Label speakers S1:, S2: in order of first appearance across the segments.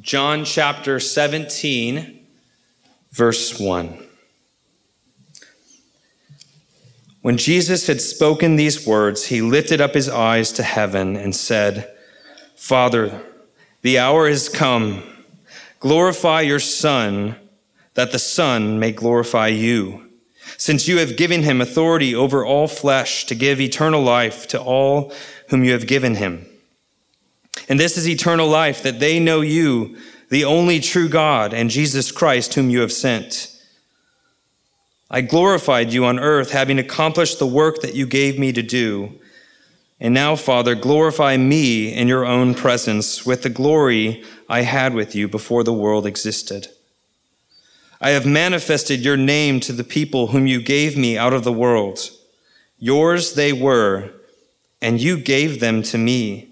S1: John chapter 17, verse 1. When Jesus had spoken these words, he lifted up his eyes to heaven and said, Father, the hour has come. Glorify your Son, that the Son may glorify you, since you have given him authority over all flesh to give eternal life to all whom you have given him. And this is eternal life, that they know you, the only true God, and Jesus Christ, whom you have sent. I glorified you on earth, having accomplished the work that you gave me to do. And now, Father, glorify me in your own presence with the glory I had with you before the world existed. I have manifested your name to the people whom you gave me out of the world. Yours they were, and you gave them to me,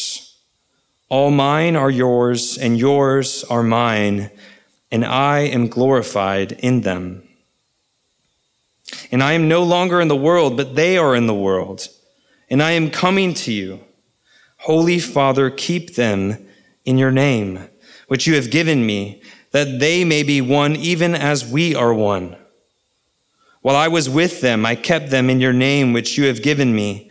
S1: All mine are yours, and yours are mine, and I am glorified in them. And I am no longer in the world, but they are in the world. And I am coming to you. Holy Father, keep them in your name, which you have given me, that they may be one even as we are one. While I was with them, I kept them in your name, which you have given me.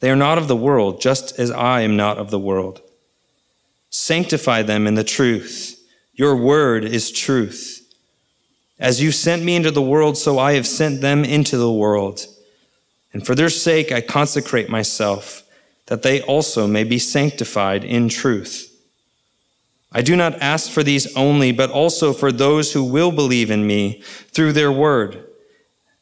S1: They are not of the world, just as I am not of the world. Sanctify them in the truth. Your word is truth. As you sent me into the world, so I have sent them into the world. And for their sake I consecrate myself, that they also may be sanctified in truth. I do not ask for these only, but also for those who will believe in me through their word,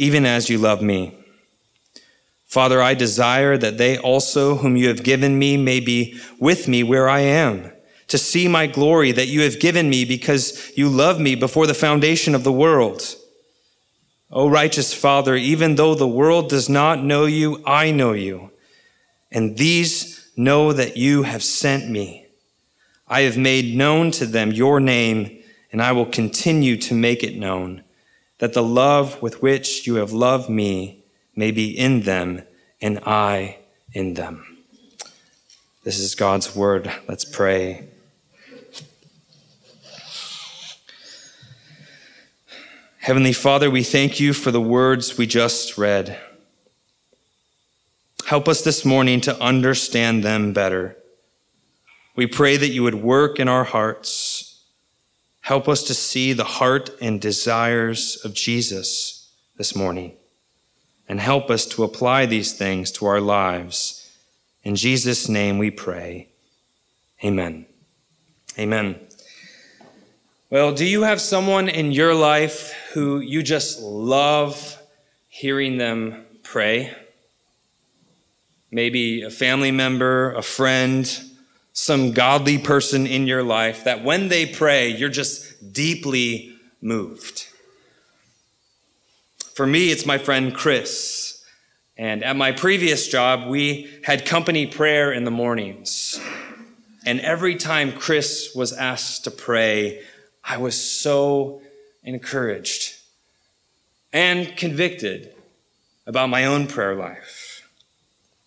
S1: even as you love me. Father, I desire that they also, whom you have given me, may be with me where I am to see my glory that you have given me because you love me before the foundation of the world. O righteous Father, even though the world does not know you, I know you. And these know that you have sent me. I have made known to them your name, and I will continue to make it known, that the love with which you have loved me may be in them, and I in them. This is God's word. Let's pray. Heavenly Father, we thank you for the words we just read. Help us this morning to understand them better. We pray that you would work in our hearts. Help us to see the heart and desires of Jesus this morning. And help us to apply these things to our lives. In Jesus' name we pray. Amen. Amen. Well, do you have someone in your life who you just love hearing them pray? Maybe a family member, a friend, some godly person in your life that when they pray, you're just deeply moved. For me, it's my friend Chris. And at my previous job, we had company prayer in the mornings. And every time Chris was asked to pray, I was so encouraged and convicted about my own prayer life.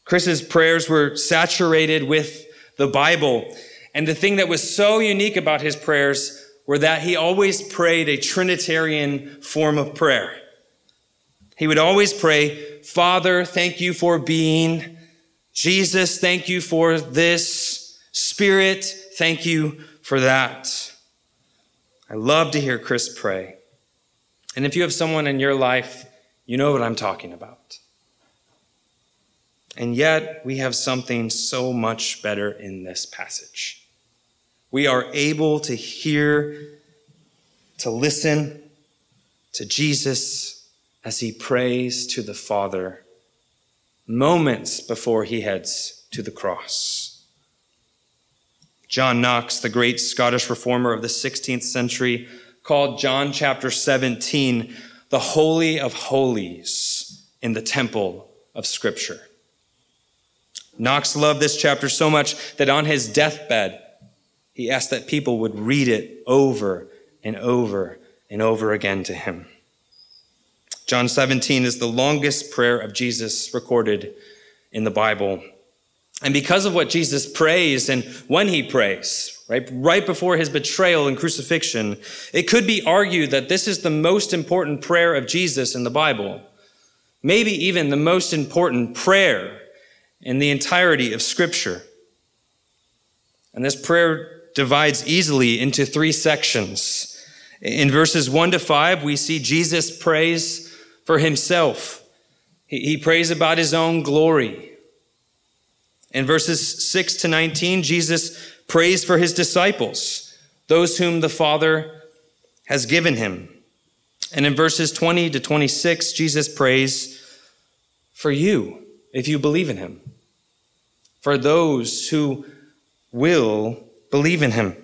S1: Chris's prayers were saturated with the Bible. And the thing that was so unique about his prayers were that he always prayed a Trinitarian form of prayer. He would always pray, Father, thank you for being. Jesus, thank you for this. Spirit, thank you for that. I love to hear Chris pray. And if you have someone in your life, you know what I'm talking about. And yet, we have something so much better in this passage. We are able to hear, to listen to Jesus as he prays to the Father moments before he heads to the cross. John Knox, the great Scottish reformer of the 16th century, called John chapter 17 the Holy of Holies in the temple of Scripture. Knox loved this chapter so much that on his deathbed, he asked that people would read it over and over and over again to him. John 17 is the longest prayer of Jesus recorded in the Bible. And because of what Jesus prays and when he prays, right, right before his betrayal and crucifixion, it could be argued that this is the most important prayer of Jesus in the Bible. Maybe even the most important prayer in the entirety of Scripture. And this prayer divides easily into three sections. In verses 1 to 5, we see Jesus prays for himself. He, prays about his own glory. In verses 6 to 19, Jesus prays for his disciples, those whom the Father has given him. And in verses 20 to 26, Jesus prays for you if you believe in him, for those who will believe in him.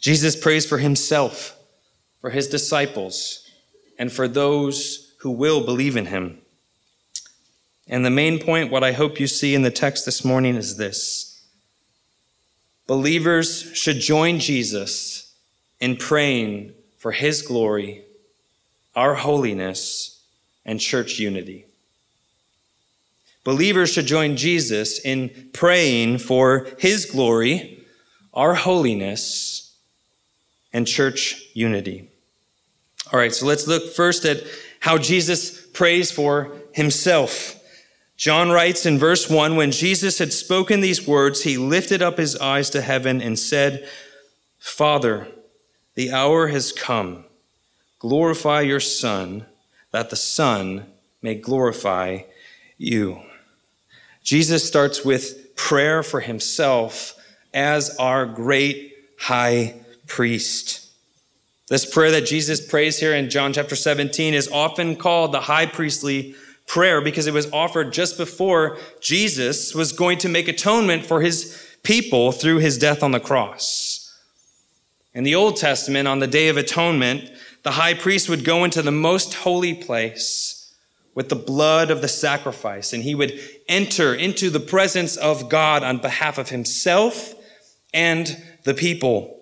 S1: Jesus prays for himself, for his disciples, and for those who will believe in him. And the main point, what I hope you see in the text this morning, is this believers should join Jesus in praying for his glory, our holiness, and church unity. Believers should join Jesus in praying for his glory, our holiness, and church unity. All right, so let's look first at how Jesus prays for himself. John writes in verse 1 When Jesus had spoken these words, he lifted up his eyes to heaven and said, Father, the hour has come. Glorify your Son, that the Son may glorify you. Jesus starts with prayer for himself as our great high priest. This prayer that Jesus prays here in John chapter 17 is often called the high priestly prayer because it was offered just before Jesus was going to make atonement for his people through his death on the cross. In the Old Testament, on the Day of Atonement, the high priest would go into the most holy place with the blood of the sacrifice, and he would enter into the presence of God on behalf of himself and the people.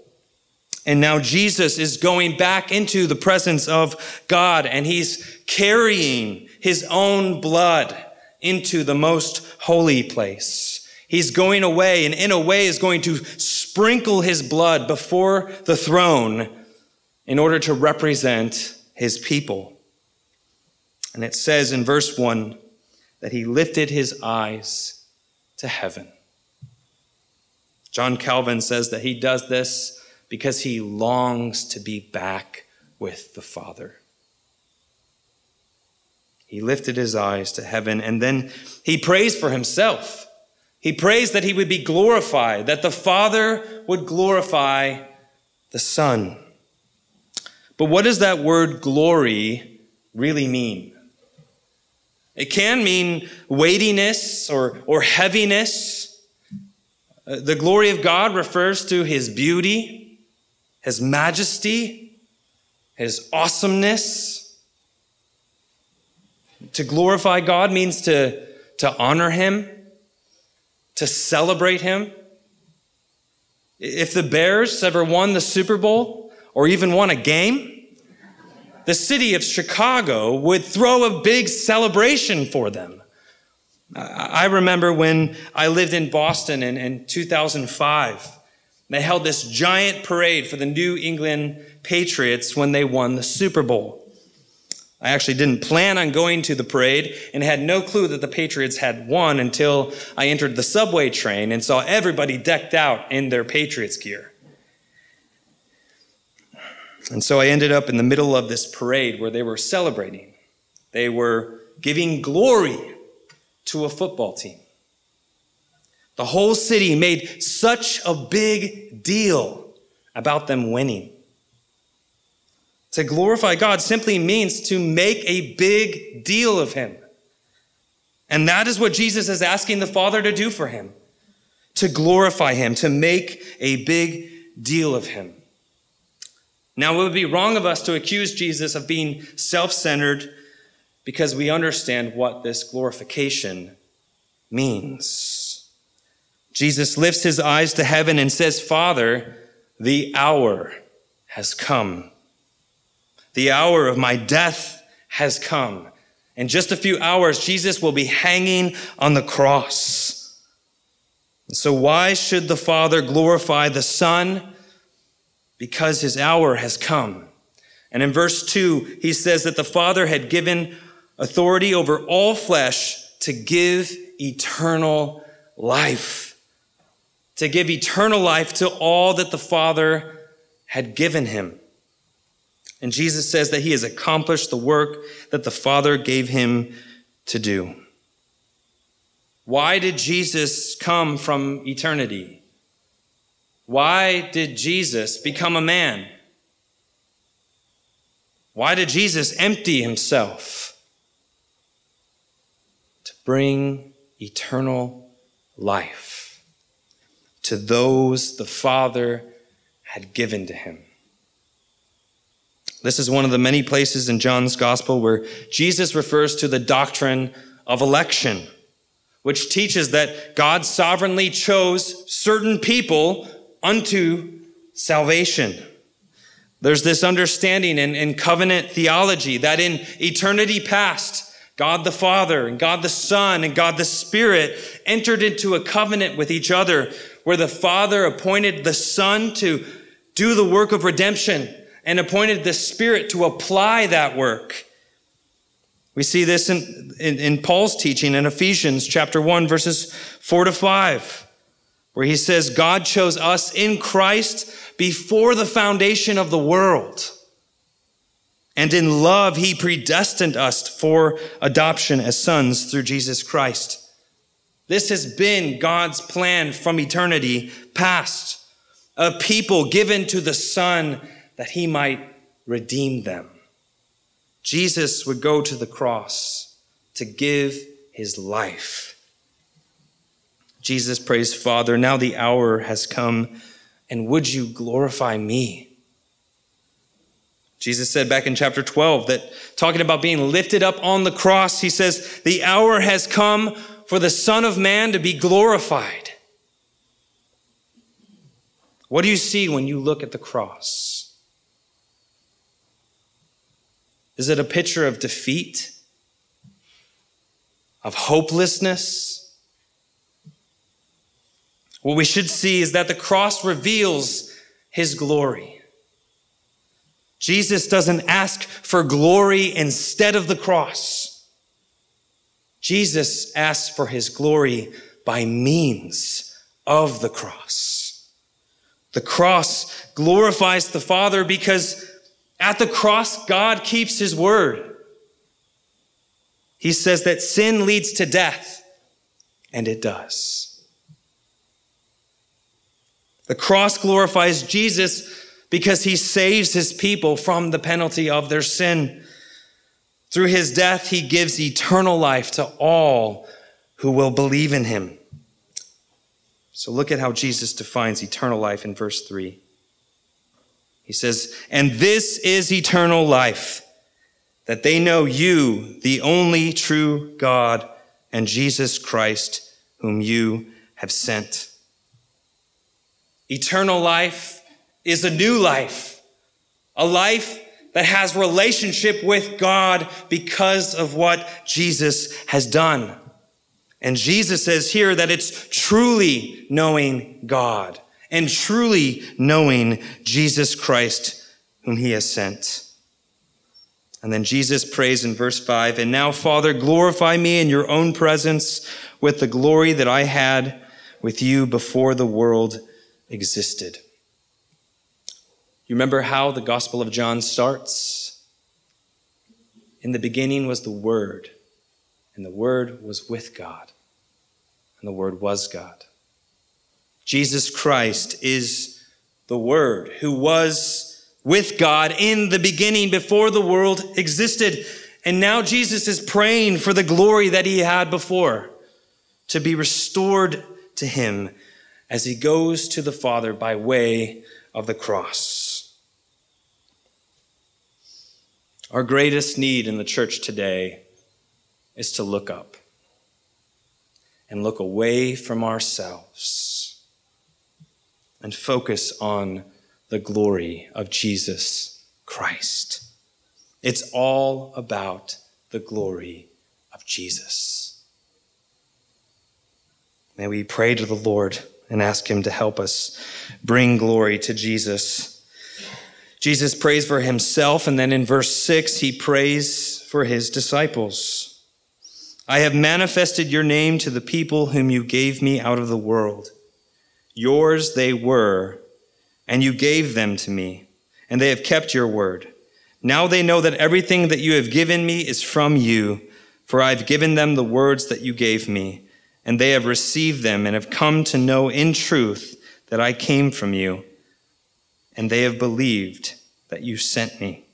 S1: And now Jesus is going back into the presence of God, and he's carrying his own blood into the most holy place. He's going away, and in a way is going to sprinkle his blood before the throne in order to represent his people. And it says in verse 1 that he lifted his eyes to heaven. John Calvin says that he does this because he longs to be back with the Father. He lifted his eyes to heaven and then he prays for himself. He prays that he would be glorified, that the Father would glorify the Son. But what does that word glory really mean? It can mean weightiness or, or heaviness. Uh, the glory of God refers to his beauty, his majesty, his awesomeness. To glorify God means to, to honor him, to celebrate him. If the Bears ever won the Super Bowl, or even won a game, the city of Chicago would throw a big celebration for them. I remember when I lived in Boston in, in 2005. They held this giant parade for the New England Patriots when they won the Super Bowl. I actually didn't plan on going to the parade and had no clue that the Patriots had won until I entered the subway train and saw everybody decked out in their Patriots gear. And so I ended up in the middle of this parade where they were celebrating. They were giving glory to a football team. The whole city made such a big deal about them winning. To glorify God simply means to make a big deal of Him. And that is what Jesus is asking the Father to do for Him to glorify Him, to make a big deal of Him. Now, it would be wrong of us to accuse Jesus of being self centered because we understand what this glorification means. Jesus lifts his eyes to heaven and says, Father, the hour has come. The hour of my death has come. In just a few hours, Jesus will be hanging on the cross. So, why should the Father glorify the Son? Because his hour has come. And in verse 2, he says that the Father had given authority over all flesh to give eternal life. To give eternal life to all that the Father had given him. And Jesus says that he has accomplished the work that the Father gave him to do. Why did Jesus come from eternity? Why did Jesus become a man? Why did Jesus empty himself? To bring eternal life to those the Father had given to him. This is one of the many places in John's gospel where Jesus refers to the doctrine of election, which teaches that God sovereignly chose certain people unto salvation. There's this understanding in, in covenant theology that in eternity past, God the Father and God the Son and God the Spirit entered into a covenant with each other where the Father appointed the Son to do the work of redemption and appointed the Spirit to apply that work. We see this in, in, in, Paul's teaching in Ephesians chapter 1, verses 4 to 5, where he says, God chose us in Christ before the foundation of the world. And in love, he predestined us for adoption as sons through Jesus Christ. This has been God's plan from eternity past. A people given to the Son that he might redeem them. Jesus would go to the cross to give his life. Jesus prays, Father, now the hour has come, and would you glorify me? Jesus said back in chapter 12 that talking about being lifted up on the cross, he says, The hour has come for the Son of Man to be glorified. What do you see when you look at the cross? Is it a picture of defeat? Of hopelessness? What we should see is that the cross reveals his glory. Jesus doesn't ask for glory instead of the cross. Jesus asks for his glory by means of the cross. The cross glorifies the Father because at the cross, God keeps his word. He says that sin leads to death, and it does. The cross glorifies Jesus because he saves his people from the penalty of their sin. Through his death, he gives eternal life to all who will believe in him. So look at how Jesus defines eternal life in verse 3. He says, And this is eternal life, that they know you, the only true God, and Jesus Christ, whom you have sent. Eternal life is a new life a life that has relationship with God because of what Jesus has done. And Jesus says here that it's truly knowing God and truly knowing Jesus Christ whom he has sent. And then Jesus prays in verse 5 And now, Father, glorify me in your own presence with the glory that I had with you before the world existed. You remember how the Gospel of John starts? In the beginning was the Word, and the Word was with God, and the Word was God. Jesus Christ is the Word who was with God in the beginning before the world existed. And now Jesus is praying for the glory that he had before to be restored to him as he goes to the Father by way of the cross. Our greatest need in the church today is to look up and look away from ourselves and focus on the glory of Jesus Christ. It's all about the glory of Jesus. May we pray to the Lord and ask Him to help us bring glory to Jesus. Jesus prays for Himself, and then in verse 6, He prays for His disciples. I have manifested your name to the people whom you gave me out of the world. Yours they were and you gave them to me, and they have kept your word. Now they know that everything that you have given me is from you, for I have given them the words that you gave me, and they have received them and have come to know in truth that I came from you, and they have believed that you sent me.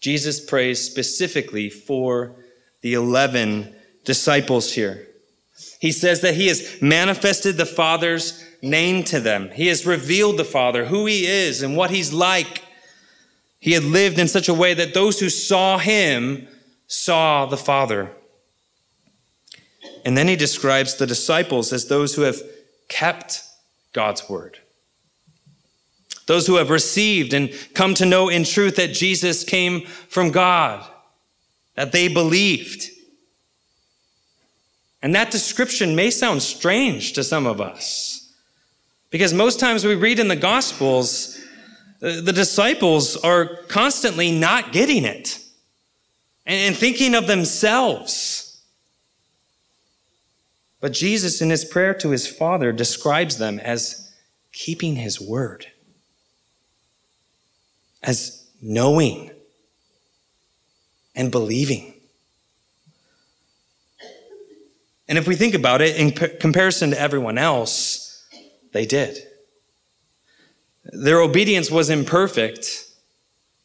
S1: Jesus prays specifically for the 11 disciples here. He says that he has manifested the Father's name to them. He has revealed the Father, who he is and what he's like. He had lived in such a way that those who saw him saw the Father. And then he describes the disciples as those who have kept God's word. Those who have received and come to know in truth that Jesus came from God, that they believed. And that description may sound strange to some of us. Because most times we read in the Gospels, the disciples are constantly not getting it and thinking of themselves. But Jesus, in his prayer to his Father, describes them as keeping his word, as knowing and believing. And if we think about it in comparison to everyone else, they did. Their obedience was imperfect,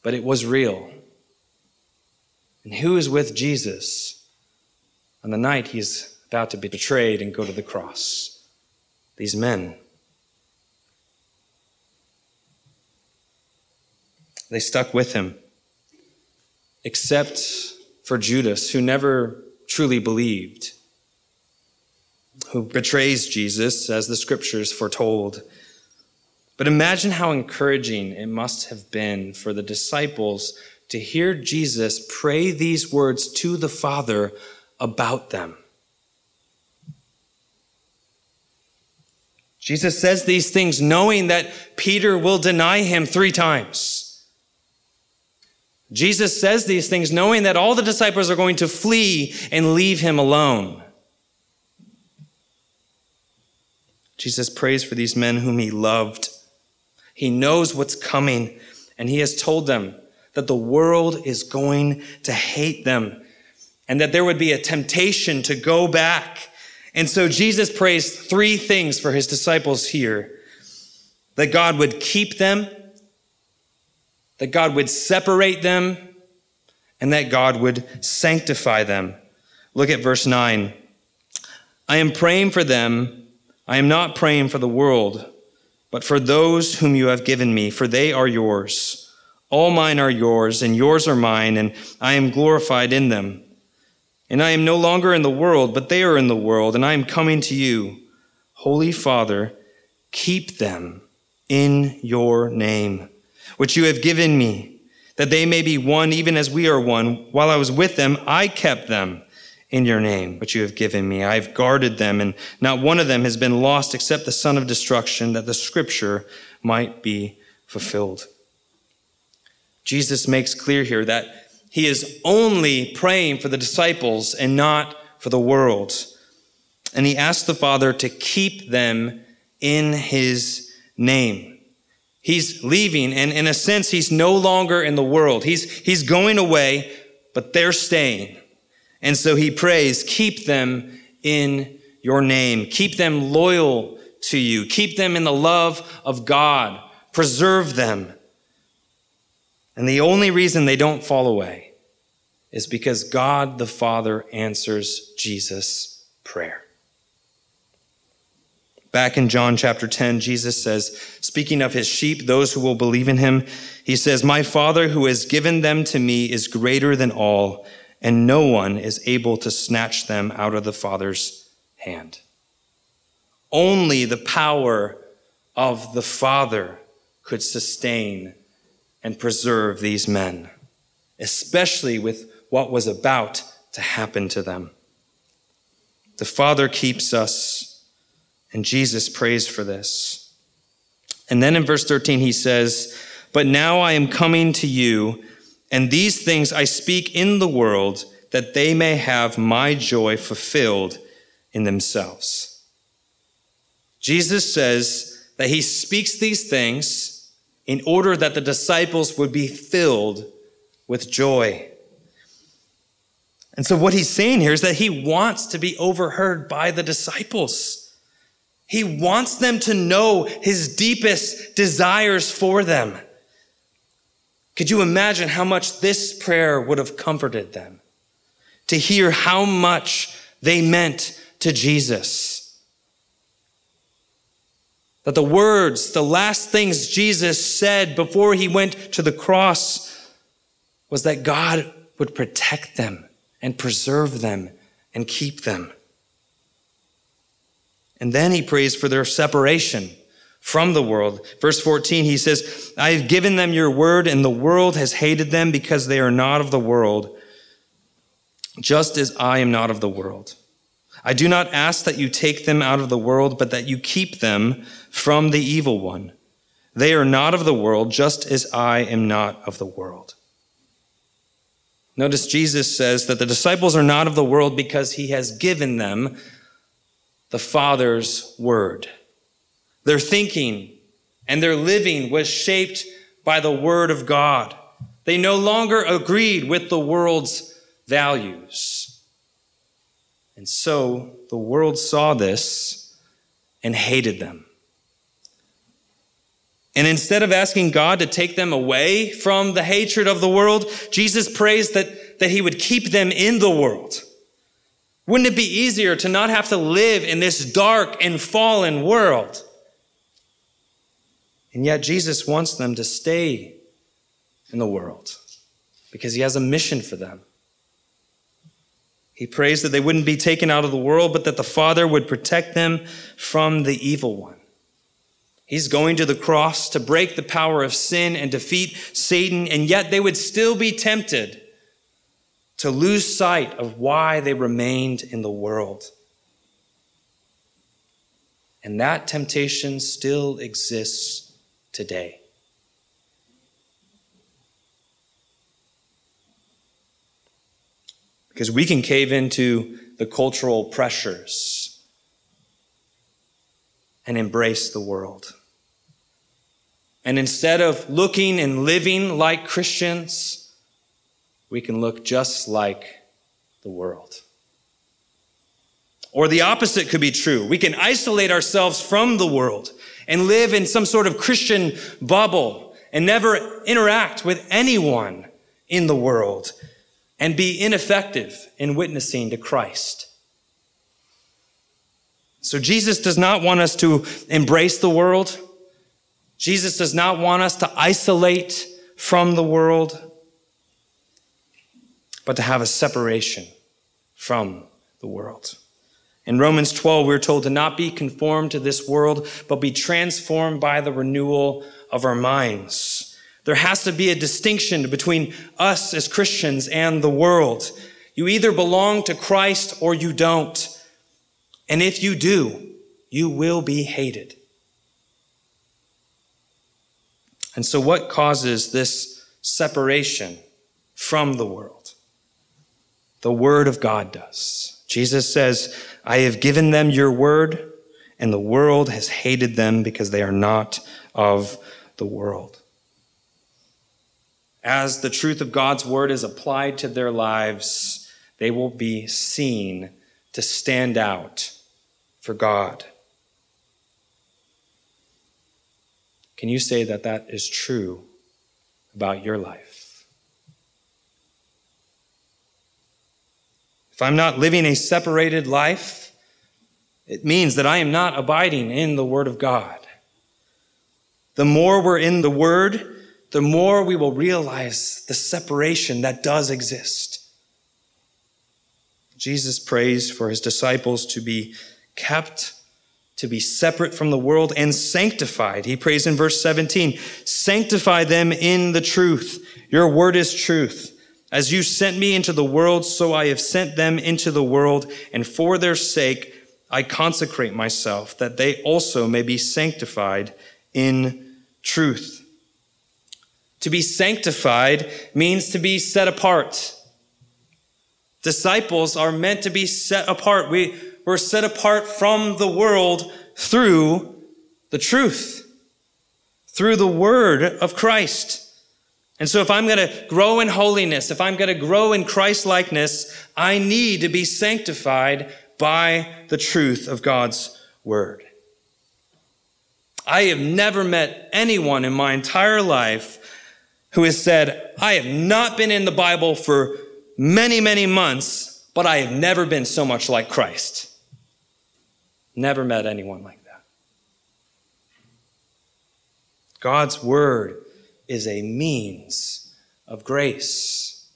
S1: but it was real. And who is with Jesus on the night he's about to be betrayed and go to the cross? These men. They stuck with him, except for Judas, who never truly believed who betrays Jesus, as the scriptures foretold. But imagine how encouraging it must have been for the disciples to hear Jesus pray these words to the Father about them. Jesus says these things knowing that Peter will deny him three times. Jesus says these things knowing that all the disciples are going to flee and leave him alone. Jesus prays for these men whom he loved. He knows what's coming, and he has told them that the world is going to hate them and that there would be a temptation to go back. And so Jesus prays three things for his disciples here that God would keep them, that God would separate them, and that God would sanctify them. Look at verse 9. I am praying for them I am not praying for the world, but for those whom you have given me, for they are yours. All mine are yours, and yours are mine, and I am glorified in them. And I am no longer in the world, but they are in the world, and I am coming to you. Holy Father, keep them in your name, which you have given me, that they may be one even as we are one. While I was with them, I kept them in your name, which you have given me. I have guarded them, and not one of them has been lost except the son of destruction, that the scripture might be fulfilled. Jesus makes clear here that he is only praying for the disciples and not for the world. And he asks the Father to keep them in his name. He's leaving, and in a sense, he's no longer in the world. He's, he's going away, but they're staying. And so he prays, keep them in your name. Keep them loyal to you. Keep them in the love of God. Preserve them. And the only reason they don't fall away is because God the Father answers Jesus' prayer. Back in John chapter 10, Jesus says, speaking of his sheep, those who will believe in him, he says, My Father who has given them to me is greater than all, and no one is able to snatch them out of the Father's hand. Only the power of the Father could sustain and preserve these men, especially with what was about to happen to them. The Father keeps us and Jesus prays for this. And then in verse 13, he says, But now I am coming to you, and these things I speak in the world, that they may have my joy fulfilled in themselves. Jesus says that he speaks these things in order that the disciples would be filled with joy. And so, what he's saying here is that he wants to be overheard by the disciples. He wants them to know his deepest desires for them. Could you imagine how much this prayer would have comforted them? To hear how much they meant to Jesus. That the words, the last things Jesus said before he went to the cross was that God would protect them and preserve them and keep them. And then he prays for their separation from the world. Verse 14, he says, I have given them your word, and the world has hated them because they are not of the world, just as I am not of the world. I do not ask that you take them out of the world, but that you keep them from the evil one. They are not of the world, just as I am not of the world. Notice Jesus says that the disciples are not of the world because he has given them the Father's word. Their thinking and their living was shaped by the word of God. They no longer agreed with the world's values. And so the world saw this and hated them. And instead of asking God to take them away from the hatred of the world, Jesus prays that, that he would keep them in the world. Wouldn't it be easier to not have to live in this dark and fallen world? And yet, Jesus wants them to stay in the world because he has a mission for them. He prays that they wouldn't be taken out of the world, but that the Father would protect them from the evil one. He's going to the cross to break the power of sin and defeat Satan, and yet they would still be tempted to lose sight of why they remained in the world. And that temptation still exists today. Because we can cave into the cultural pressures and embrace the world. And instead of looking and living like Christians, we can look just like the world. Or the opposite could be true. We can isolate ourselves from the world and live in some sort of Christian bubble and never interact with anyone in the world and be ineffective in witnessing to Christ. So Jesus does not want us to embrace the world. Jesus does not want us to isolate from the world but to have a separation from the world. In Romans 12, we're told to not be conformed to this world, but be transformed by the renewal of our minds. There has to be a distinction between us as Christians and the world. You either belong to Christ or you don't. And if you do, you will be hated. And so, what causes this separation from the world? The Word of God does. Jesus says, I have given them your word, and the world has hated them because they are not of the world. As the truth of God's word is applied to their lives, they will be seen to stand out for God. Can you say that that is true about your life? If I'm not living a separated life, it means that I am not abiding in the Word of God. The more we're in the Word, the more we will realize the separation that does exist. Jesus prays for his disciples to be kept, to be separate from the world, and sanctified. He prays in verse 17 Sanctify them in the truth. Your word is truth. As you sent me into the world, so I have sent them into the world, and for their sake I consecrate myself, that they also may be sanctified in truth. To be sanctified means to be set apart. Disciples are meant to be set apart. We, we're set apart from the world through the truth, through the word of Christ. And so, if I'm going to grow in holiness, if I'm going to grow in Christ likeness, I need to be sanctified by the truth of God's word. I have never met anyone in my entire life who has said, I have not been in the Bible for many, many months, but I have never been so much like Christ. Never met anyone like that. God's word is a means of grace.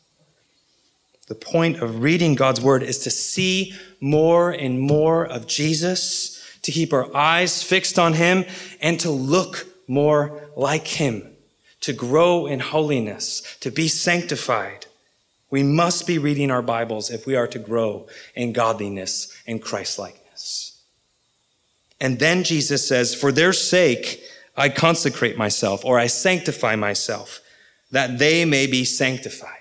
S1: The point of reading God's word is to see more and more of Jesus, to keep our eyes fixed on him, and to look more like him to grow in holiness, to be sanctified. We must be reading our Bibles if we are to grow in godliness and Christlikeness. And then Jesus says, For their sake, I consecrate myself or I sanctify myself, that they may be sanctified.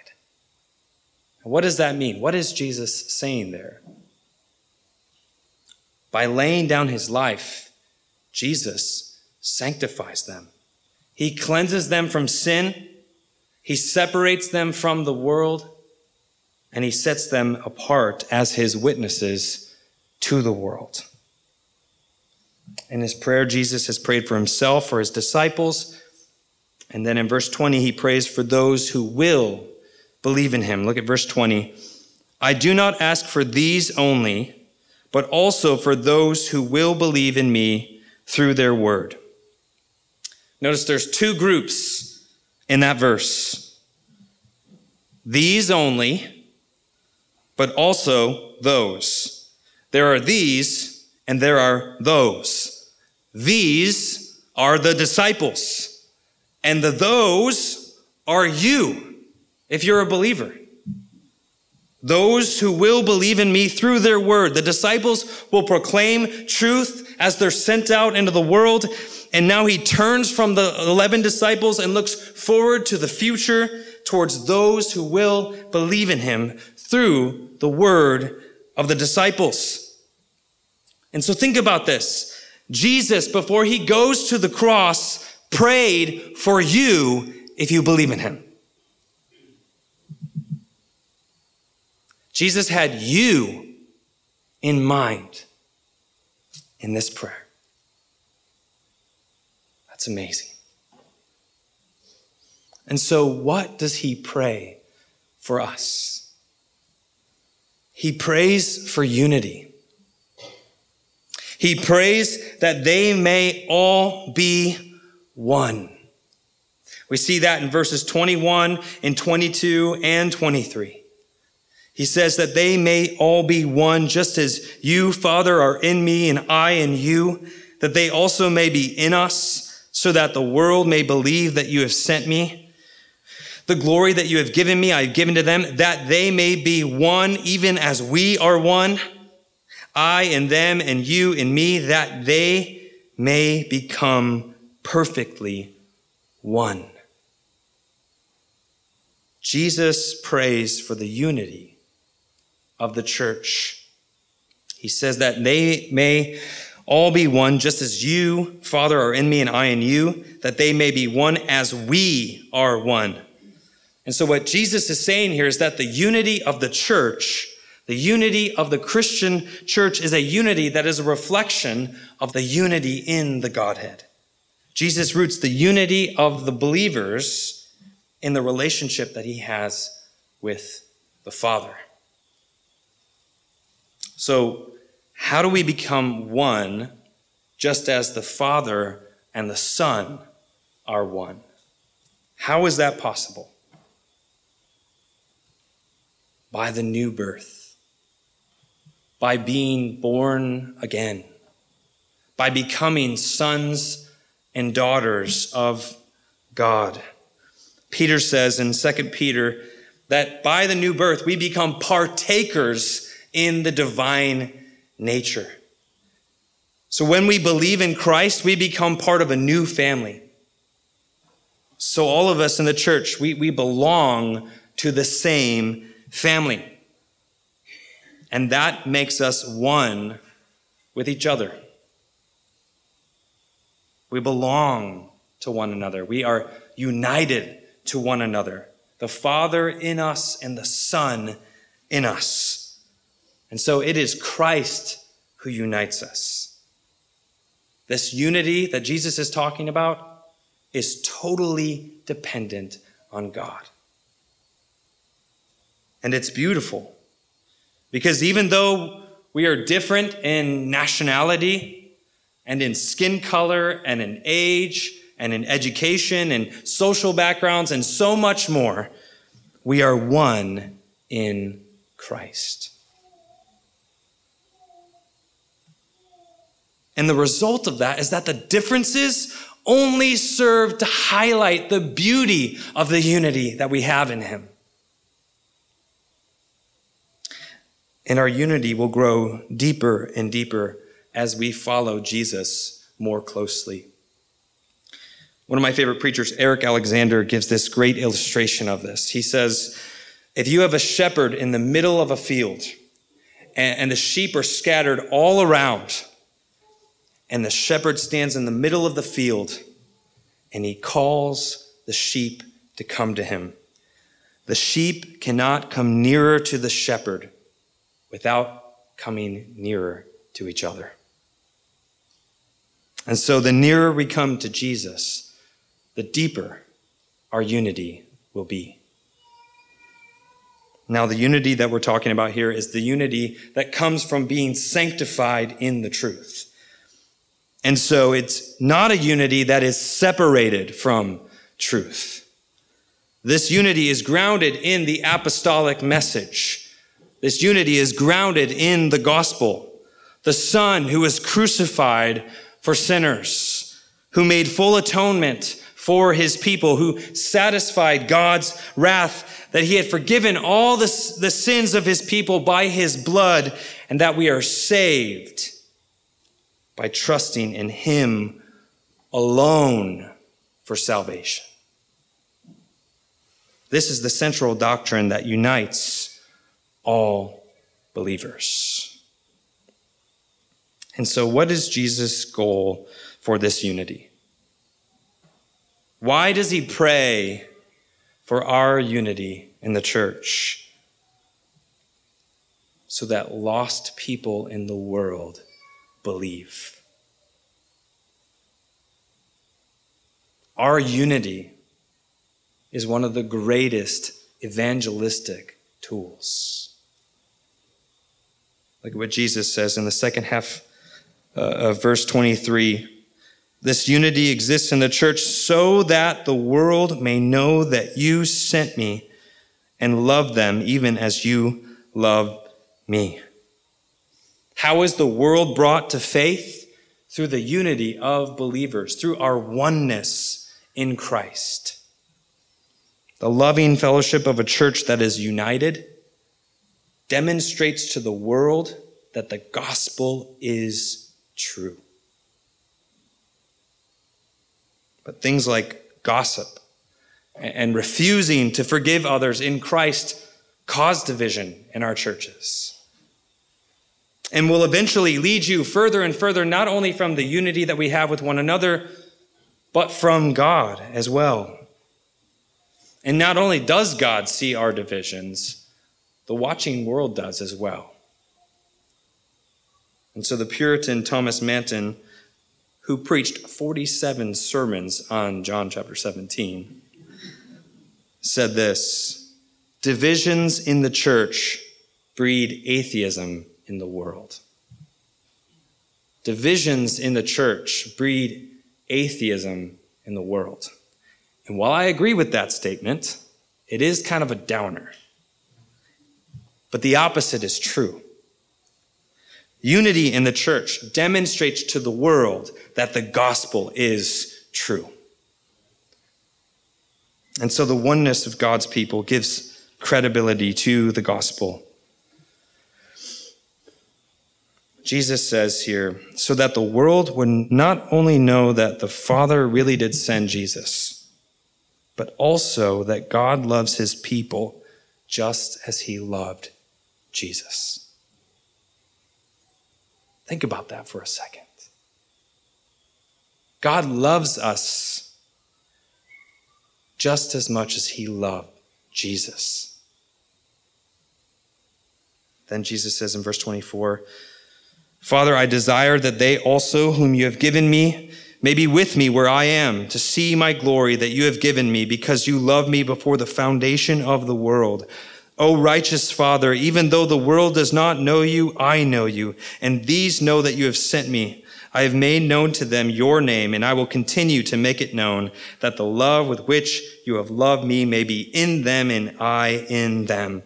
S1: What does that mean? What is Jesus saying there? By laying down his life, Jesus sanctifies them. He cleanses them from sin. He separates them from the world and he sets them apart as his witnesses to the world. In his prayer, Jesus has prayed for himself, for his disciples. And then in verse 20, he prays for those who will believe in him. Look at verse 20. I do not ask for these only, but also for those who will believe in me through their word Notice there's two groups in that verse. These only, but also those. There are these and there are those. These are the disciples, and the those are you, if you're a believer. Those who will believe in me through their word. The disciples will proclaim truth as they're sent out into the world and now he turns from the 11 disciples and looks forward to the future towards those who will believe in him through the word of the disciples. And so think about this. Jesus, before he goes to the cross, prayed for you if you believe in him. Jesus had you in mind in this prayer. That's amazing. And so, what does he pray for us? He prays for unity. He prays that they may all be one. We see that in verses 21 and 22 and 23. He says that they may all be one, just as you, Father, are in me and I in you, that they also may be in us so that the world may believe that you have sent me. The glory that you have given me, I have given to them, that they may be one, even as we are one. I in them and you in me, that they may become perfectly one. Jesus prays for the unity of the church. He says that they may all be one, just as you, Father, are in me and I in you, that they may be one as we are one. And so, what Jesus is saying here is that the unity of the church, the unity of the Christian church, is a unity that is a reflection of the unity in the Godhead. Jesus roots the unity of the believers in the relationship that he has with the Father. So, how do we become one just as the Father and the Son are one? How is that possible? By the new birth, by being born again, by becoming sons and daughters of God. Peter says in 2 Peter that by the new birth we become partakers in the divine nature. So when we believe in Christ, we become part of a new family. So all of us in the church, we, we belong to the same family. And that makes us one with each other. We belong to one another. We are united to one another. The Father in us and the Son in us. And so it is Christ who unites us. This unity that Jesus is talking about is totally dependent on God. And it's beautiful because even though we are different in nationality and in skin color and in age and in education and social backgrounds and so much more, we are one in Christ. And the result of that is that the differences only serve to highlight the beauty of the unity that we have in Him. And our unity will grow deeper and deeper as we follow Jesus more closely. One of my favorite preachers, Eric Alexander, gives this great illustration of this. He says, If you have a shepherd in the middle of a field and the sheep are scattered all around, and the shepherd stands in the middle of the field and he calls the sheep to come to him. The sheep cannot come nearer to the shepherd without coming nearer to each other. And so the nearer we come to Jesus, the deeper our unity will be. Now, the unity that we're talking about here is the unity that comes from being sanctified in the truth. And so it's not a unity that is separated from truth. This unity is grounded in the apostolic message. This unity is grounded in the gospel. The Son who was crucified for sinners, who made full atonement for his people, who satisfied God's wrath, that he had forgiven all the, the sins of his people by his blood, and that we are saved by trusting in Him alone for salvation. This is the central doctrine that unites all believers. And so, what is Jesus' goal for this unity? Why does he pray for our unity in the church? So that lost people in the world believe. Our unity is one of the greatest evangelistic tools. At what Jesus says in the second half uh, of verse 23. This unity exists in the church so that the world may know that you sent me and love them even as you love me. How is the world brought to faith? through the unity of believers, through our oneness in Christ. The loving fellowship of a church that is united demonstrates to the world that the gospel is true. But things like gossip and refusing to forgive others in Christ cause division in our churches and will eventually lead you further and further, not only from the unity that we have with one another, but from God as well. And not only does God see our divisions, the watching world does as well. And so the Puritan Thomas Manton, who preached 47 sermons on John chapter 17, said this Divisions in the church breed atheism in the world. Divisions in the church breed atheism in the world. And while I agree with that statement, it is kind of a downer. But the opposite is true. Unity in the church demonstrates to the world that the gospel is true. And so the oneness of God's people gives credibility to the gospel. Jesus says here, so that the world would not only know that the Father really did send Jesus, but also that God loves his people just as he loved Jesus. Think about that for a second. God loves us just as much as he loved Jesus. Then Jesus says in verse 24, Father, I desire that they also, whom you have given me, may be with me where I am, to see my glory that you have given me, because you loved me before the foundation of the world. O righteous Father, even though the world does not know you, I know you, and these know that you have sent me. I have made known to them your name, and I will continue to make it known, that the love with which you have loved me may be in them and I in them.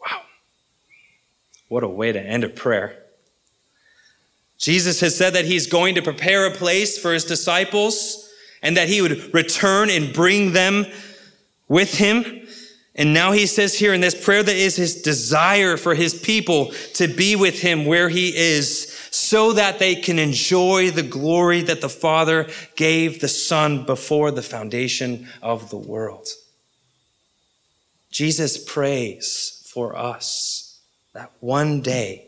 S1: Wow. What a way to end a prayer. Jesus has said that he's going to prepare a place for his disciples and that he would return and bring them with him. And now he says here in this prayer that is his desire for his people to be with him where he is so that they can enjoy the glory that the Father gave the Son before the foundation of the world. Jesus prays for us that one day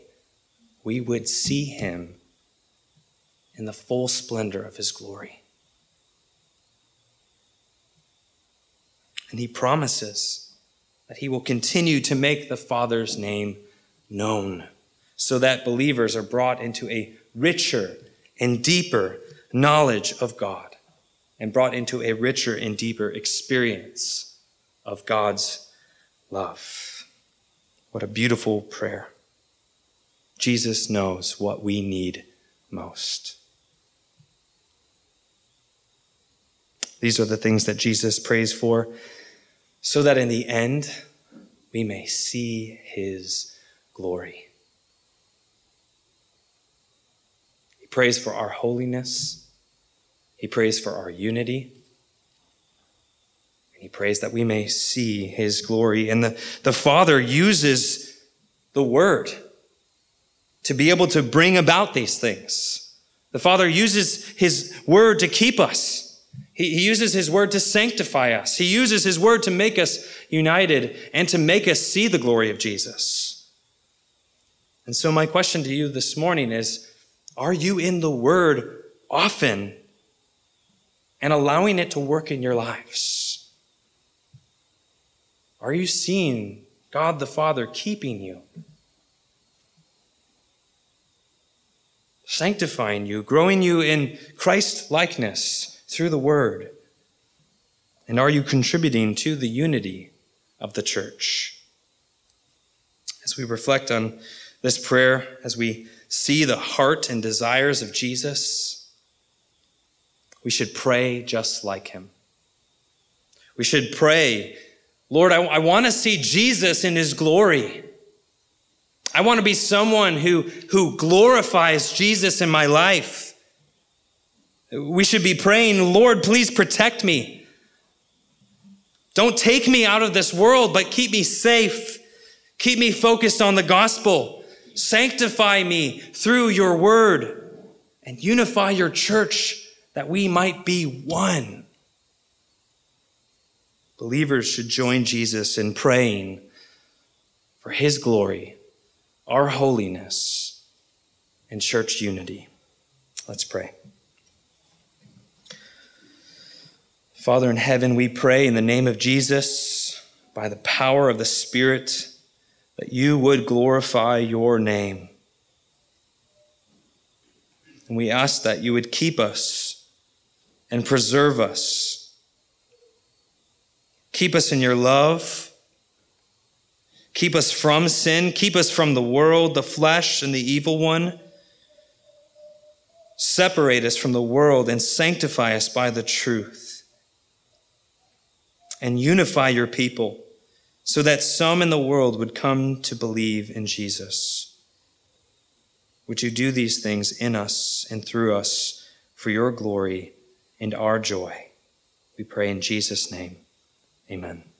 S1: we would see him in the full splendor of his glory. And he promises that he will continue to make the Father's name known so that believers are brought into a richer and deeper knowledge of God and brought into a richer and deeper experience of God's love. What a beautiful prayer. Jesus knows what we need most. These are the things that Jesus prays for, so that in the end we may see his glory. He prays for our holiness, he prays for our unity. He prays that we may see his glory. And the, the Father uses the Word to be able to bring about these things. The Father uses his Word to keep us. He, he uses his word to sanctify us. He uses his word to make us united and to make us see the glory of Jesus. And so, my question to you this morning is Are you in the word often and allowing it to work in your lives? Are you seeing God the Father keeping you? Sanctifying you, growing you in Christ likeness through the word? And are you contributing to the unity of the church? As we reflect on this prayer, as we see the heart and desires of Jesus, we should pray just like him. We should pray, Lord, I, I want to see Jesus in his glory. I want to be someone who, who glorifies Jesus in my life. We should be praying, Lord, please protect me. Don't take me out of this world, but keep me safe. Keep me focused on the gospel. Sanctify me through your word and unify your church that we might be one. Believers should join Jesus in praying for his glory, our holiness, and church unity. Let's pray. Father in heaven, we pray in the name of Jesus, by the power of the Spirit, that you would glorify your name. And we ask that you would keep us and preserve us. Keep us in your love. Keep us from sin. Keep us from the world, the flesh, and the evil one. Separate us from the world and sanctify us by the truth and unify your people so that some in the world would come to believe in Jesus. Would you do these things in us and through us for your glory and our joy? We pray in Jesus' name. Amen.